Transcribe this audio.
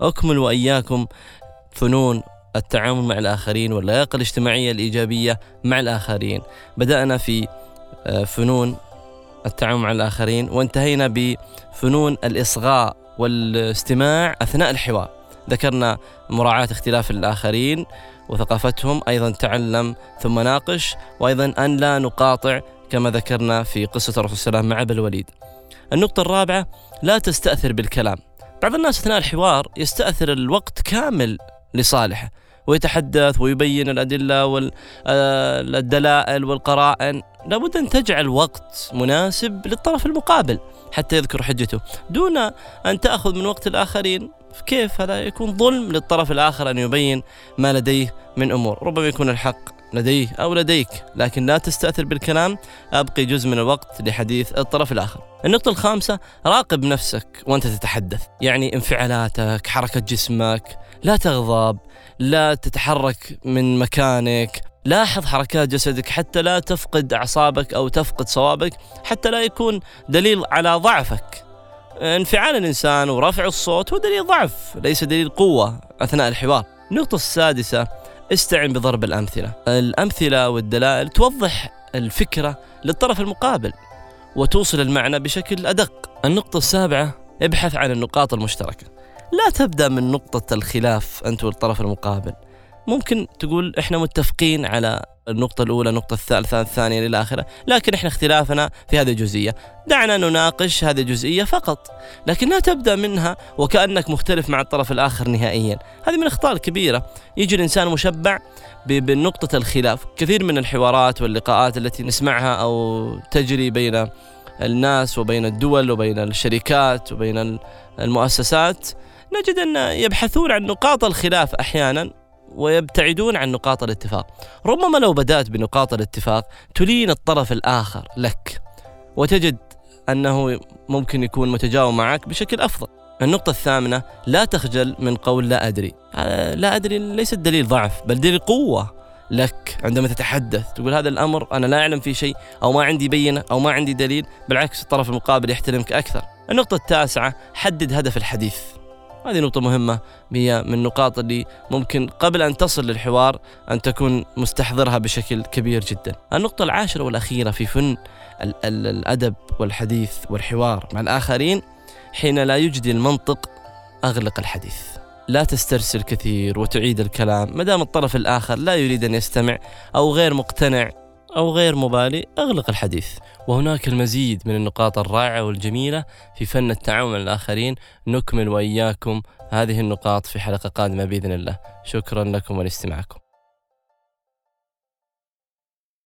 أكمل وإياكم فنون التعامل مع الآخرين واللياقة الاجتماعية الإيجابية مع الآخرين. بدأنا في آه، فنون التعامل مع الآخرين وانتهينا بفنون الإصغاء والاستماع أثناء الحوار. ذكرنا مراعاة اختلاف الآخرين وثقافتهم أيضا تعلم ثم ناقش وأيضا أن لا نقاطع كما ذكرنا في قصة الرسول صلى الله عليه وسلم مع أبي الوليد. النقطة الرابعة لا تستأثر بالكلام. بعض الناس أثناء الحوار يستأثر الوقت كامل لصالحه ويتحدث ويبين الأدلة والدلائل والقرائن. لابد أن تجعل وقت مناسب للطرف المقابل حتى يذكر حجته. دون أن تأخذ من وقت الآخرين كيف هذا يكون ظلم للطرف الآخر أن يبين ما لديه من أمور؟ ربما يكون الحق لديه أو لديك لكن لا تستأثر بالكلام أبقي جزء من الوقت لحديث الطرف الآخر. النقطة الخامسة راقب نفسك وأنت تتحدث. يعني انفعالاتك حركة جسمك لا تغضب لا تتحرك من مكانك. لاحظ حركات جسدك حتى لا تفقد أعصابك أو تفقد صوابك حتى لا يكون دليل على ضعفك. انفعال الإنسان ورفع الصوت هو دليل ضعف ليس دليل قوة أثناء الحوار. النقطة السادسة استعن بضرب الأمثلة. الأمثلة والدلائل توضح الفكرة للطرف المقابل وتوصل المعنى بشكل أدق. النقطة السابعة ابحث عن النقاط المشتركة. لا تبدأ من نقطة الخلاف أنت والطرف المقابل. ممكن تقول إحنا متفقين على النقطة الأولى النقطة الثالثة الثانية إلى آخره. لكن إحنا اختلافنا في هذه الجزئية. دعنا نناقش هذه الجزئية فقط. لكن لا تبدأ منها وكأنك مختلف مع الطرف الآخر نهائيا. هذه من الأخطاء الكبيرة يجي الإنسان مشبع بنقطة الخلاف. كثير من الحوارات واللقاءات التي نسمعها أو تجري بين الناس وبين الدول وبين الشركات وبين المؤسسات نجد أن يبحثون عن نقاط الخلاف أحيانا. ويبتعدون عن نقاط الاتفاق. ربما لو بدأت بنقاط الاتفاق تلين الطرف الآخر لك وتجد أنه ممكن يكون متجاوب معك بشكل أفضل. النقطة الثامنة لا تخجل من قول لا أدري. لا أدري ليس دليل ضعف بل دليل قوة لك عندما تتحدث تقول هذا الأمر أنا لا أعلم فيه شيء أو ما عندي بينة أو ما عندي دليل بالعكس الطرف المقابل يحترمك أكثر. النقطة التاسعة حدد هدف الحديث. هذه نقطة مهمة هي من النقاط اللي ممكن قبل أن تصل للحوار أن تكون مستحضرها بشكل كبير جدا. النقطة العاشرة والأخيرة في فن الأدب والحديث والحوار مع الآخرين حين لا يجدي المنطق أغلق الحديث. لا تسترسل كثير وتعيد الكلام ما دام الطرف الآخر لا يريد أن يستمع أو غير مقتنع أو غير مبالي أغلق الحديث. وهناك المزيد من النقاط الرائعة والجميلة في فن التعامل مع الآخرين. نكمل وإياكم هذه النقاط في حلقة قادمة بإذن الله. شكرا لكم ولإستماعكم.